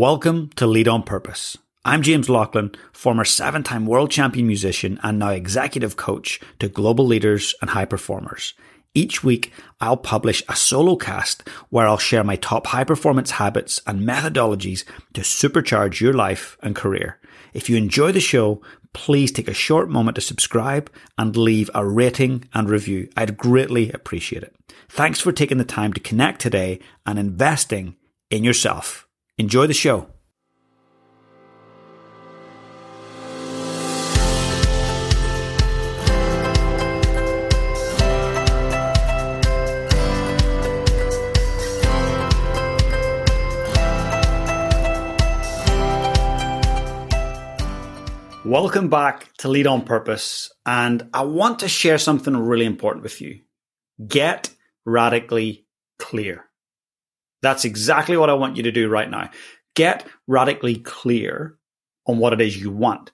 Welcome to Lead on Purpose. I'm James Laughlin, former seven time world champion musician and now executive coach to global leaders and high performers. Each week, I'll publish a solo cast where I'll share my top high performance habits and methodologies to supercharge your life and career. If you enjoy the show, please take a short moment to subscribe and leave a rating and review. I'd greatly appreciate it. Thanks for taking the time to connect today and investing in yourself. Enjoy the show. Welcome back to Lead on Purpose. And I want to share something really important with you. Get radically clear. That's exactly what I want you to do right now. Get radically clear on what it is you want.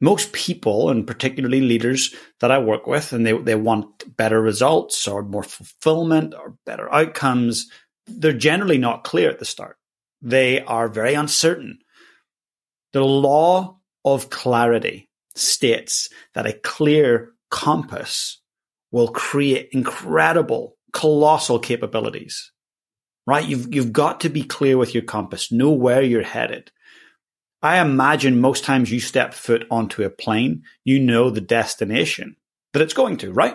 Most people, and particularly leaders that I work with, and they, they want better results or more fulfillment or better outcomes, they're generally not clear at the start. They are very uncertain. The law of clarity states that a clear compass will create incredible, colossal capabilities right? You've, you've got to be clear with your compass, know where you're headed. I imagine most times you step foot onto a plane, you know the destination that it's going to, right?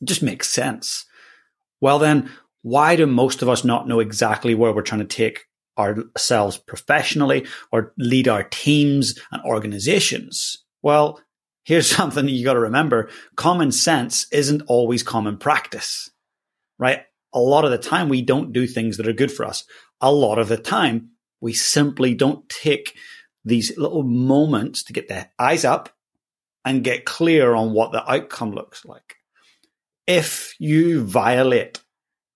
It just makes sense. Well, then, why do most of us not know exactly where we're trying to take ourselves professionally or lead our teams and organizations? Well, here's something you got to remember. Common sense isn't always common practice, right? A lot of the time we don't do things that are good for us. A lot of the time we simply don't take these little moments to get the eyes up and get clear on what the outcome looks like. If you violate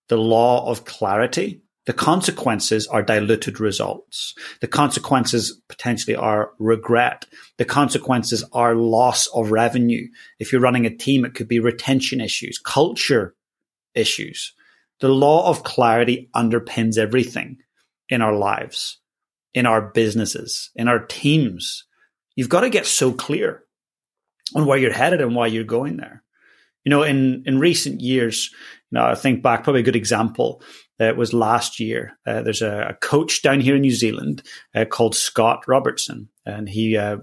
the law of clarity, the consequences are diluted results. The consequences potentially are regret. The consequences are loss of revenue. If you're running a team, it could be retention issues, culture issues. The law of clarity underpins everything in our lives, in our businesses, in our teams. You've got to get so clear on where you're headed and why you're going there. You know, in, in recent years, you know, I think back, probably a good example uh, was last year. Uh, there's a, a, coach down here in New Zealand uh, called Scott Robertson, and he uh,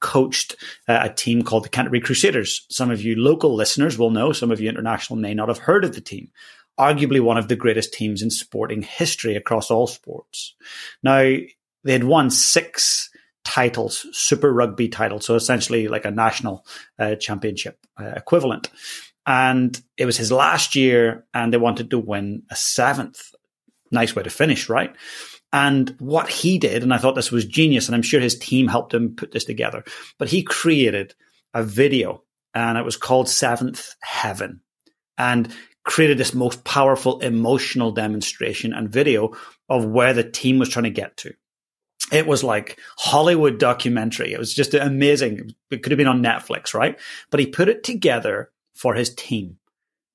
coached uh, a team called the Canterbury Crusaders. Some of you local listeners will know, some of you international may not have heard of the team arguably one of the greatest teams in sporting history across all sports. Now, they had won six titles, Super Rugby titles, so essentially like a national uh, championship uh, equivalent. And it was his last year, and they wanted to win a seventh. Nice way to finish, right? And what he did, and I thought this was genius, and I'm sure his team helped him put this together, but he created a video, and it was called Seventh Heaven. And created this most powerful emotional demonstration and video of where the team was trying to get to. It was like Hollywood documentary. It was just amazing. It could have been on Netflix, right? But he put it together for his team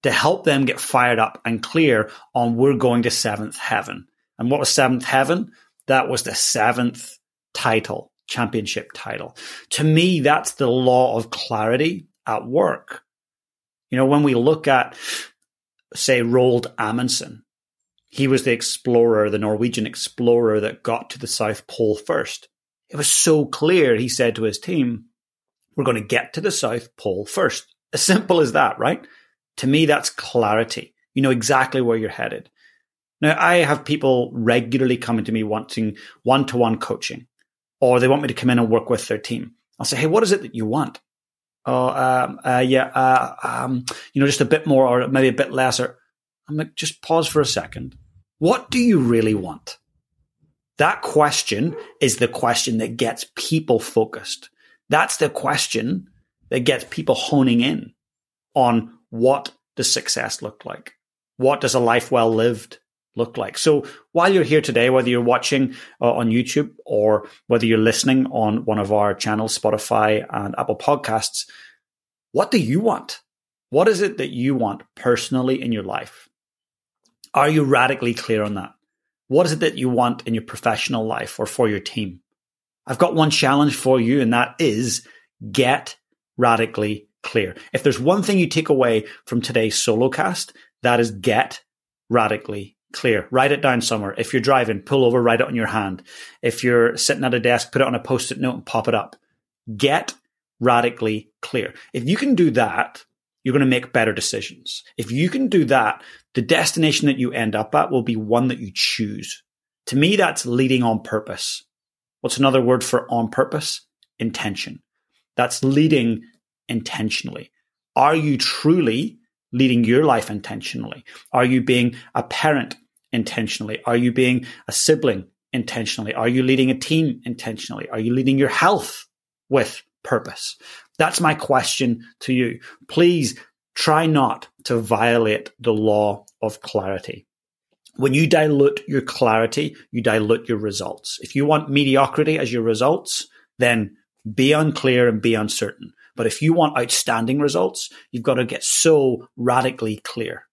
to help them get fired up and clear on we're going to seventh heaven. And what was seventh heaven? That was the seventh title, championship title. To me, that's the law of clarity at work. You know, when we look at say, Roald Amundsen. He was the explorer, the Norwegian explorer that got to the South Pole first. It was so clear, he said to his team, we're going to get to the South Pole first. As simple as that, right? To me, that's clarity. You know exactly where you're headed. Now, I have people regularly coming to me wanting one to one coaching, or they want me to come in and work with their team. I'll say, Hey, what is it that you want? Oh, um, uh, yeah, uh, um, you know, just a bit more or maybe a bit lesser. I'm like, just pause for a second. What do you really want? That question is the question that gets people focused. That's the question that gets people honing in on what does success look like? What does a life well lived look like? So while you're here today, whether you're watching uh, on YouTube or whether you're listening on one of our channels, Spotify and Apple Podcasts, what do you want? What is it that you want personally in your life? Are you radically clear on that? What is it that you want in your professional life or for your team? I've got one challenge for you, and that is get radically clear. If there's one thing you take away from today's solo cast, that is get radically clear. Write it down somewhere. If you're driving, pull over, write it on your hand. If you're sitting at a desk, put it on a post it note and pop it up. Get radically clear. If you can do that, you're going to make better decisions. If you can do that, the destination that you end up at will be one that you choose. To me, that's leading on purpose. What's another word for on purpose? Intention. That's leading intentionally. Are you truly leading your life intentionally? Are you being a parent intentionally? Are you being a sibling intentionally? Are you leading a team intentionally? Are you leading your health with purpose? That's my question to you. Please try not to violate the law of clarity. When you dilute your clarity, you dilute your results. If you want mediocrity as your results, then be unclear and be uncertain. But if you want outstanding results, you've got to get so radically clear.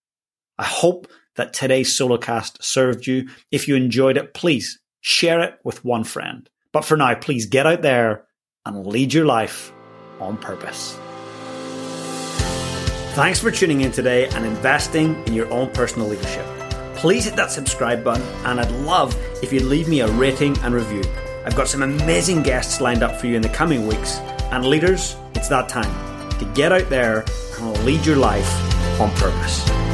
I hope that today's solocast served you. If you enjoyed it, please share it with one friend. But for now, please get out there and lead your life on purpose. Thanks for tuning in today and investing in your own personal leadership. Please hit that subscribe button, and I'd love if you'd leave me a rating and review. I've got some amazing guests lined up for you in the coming weeks, and leaders, it's that time to get out there and lead your life on purpose.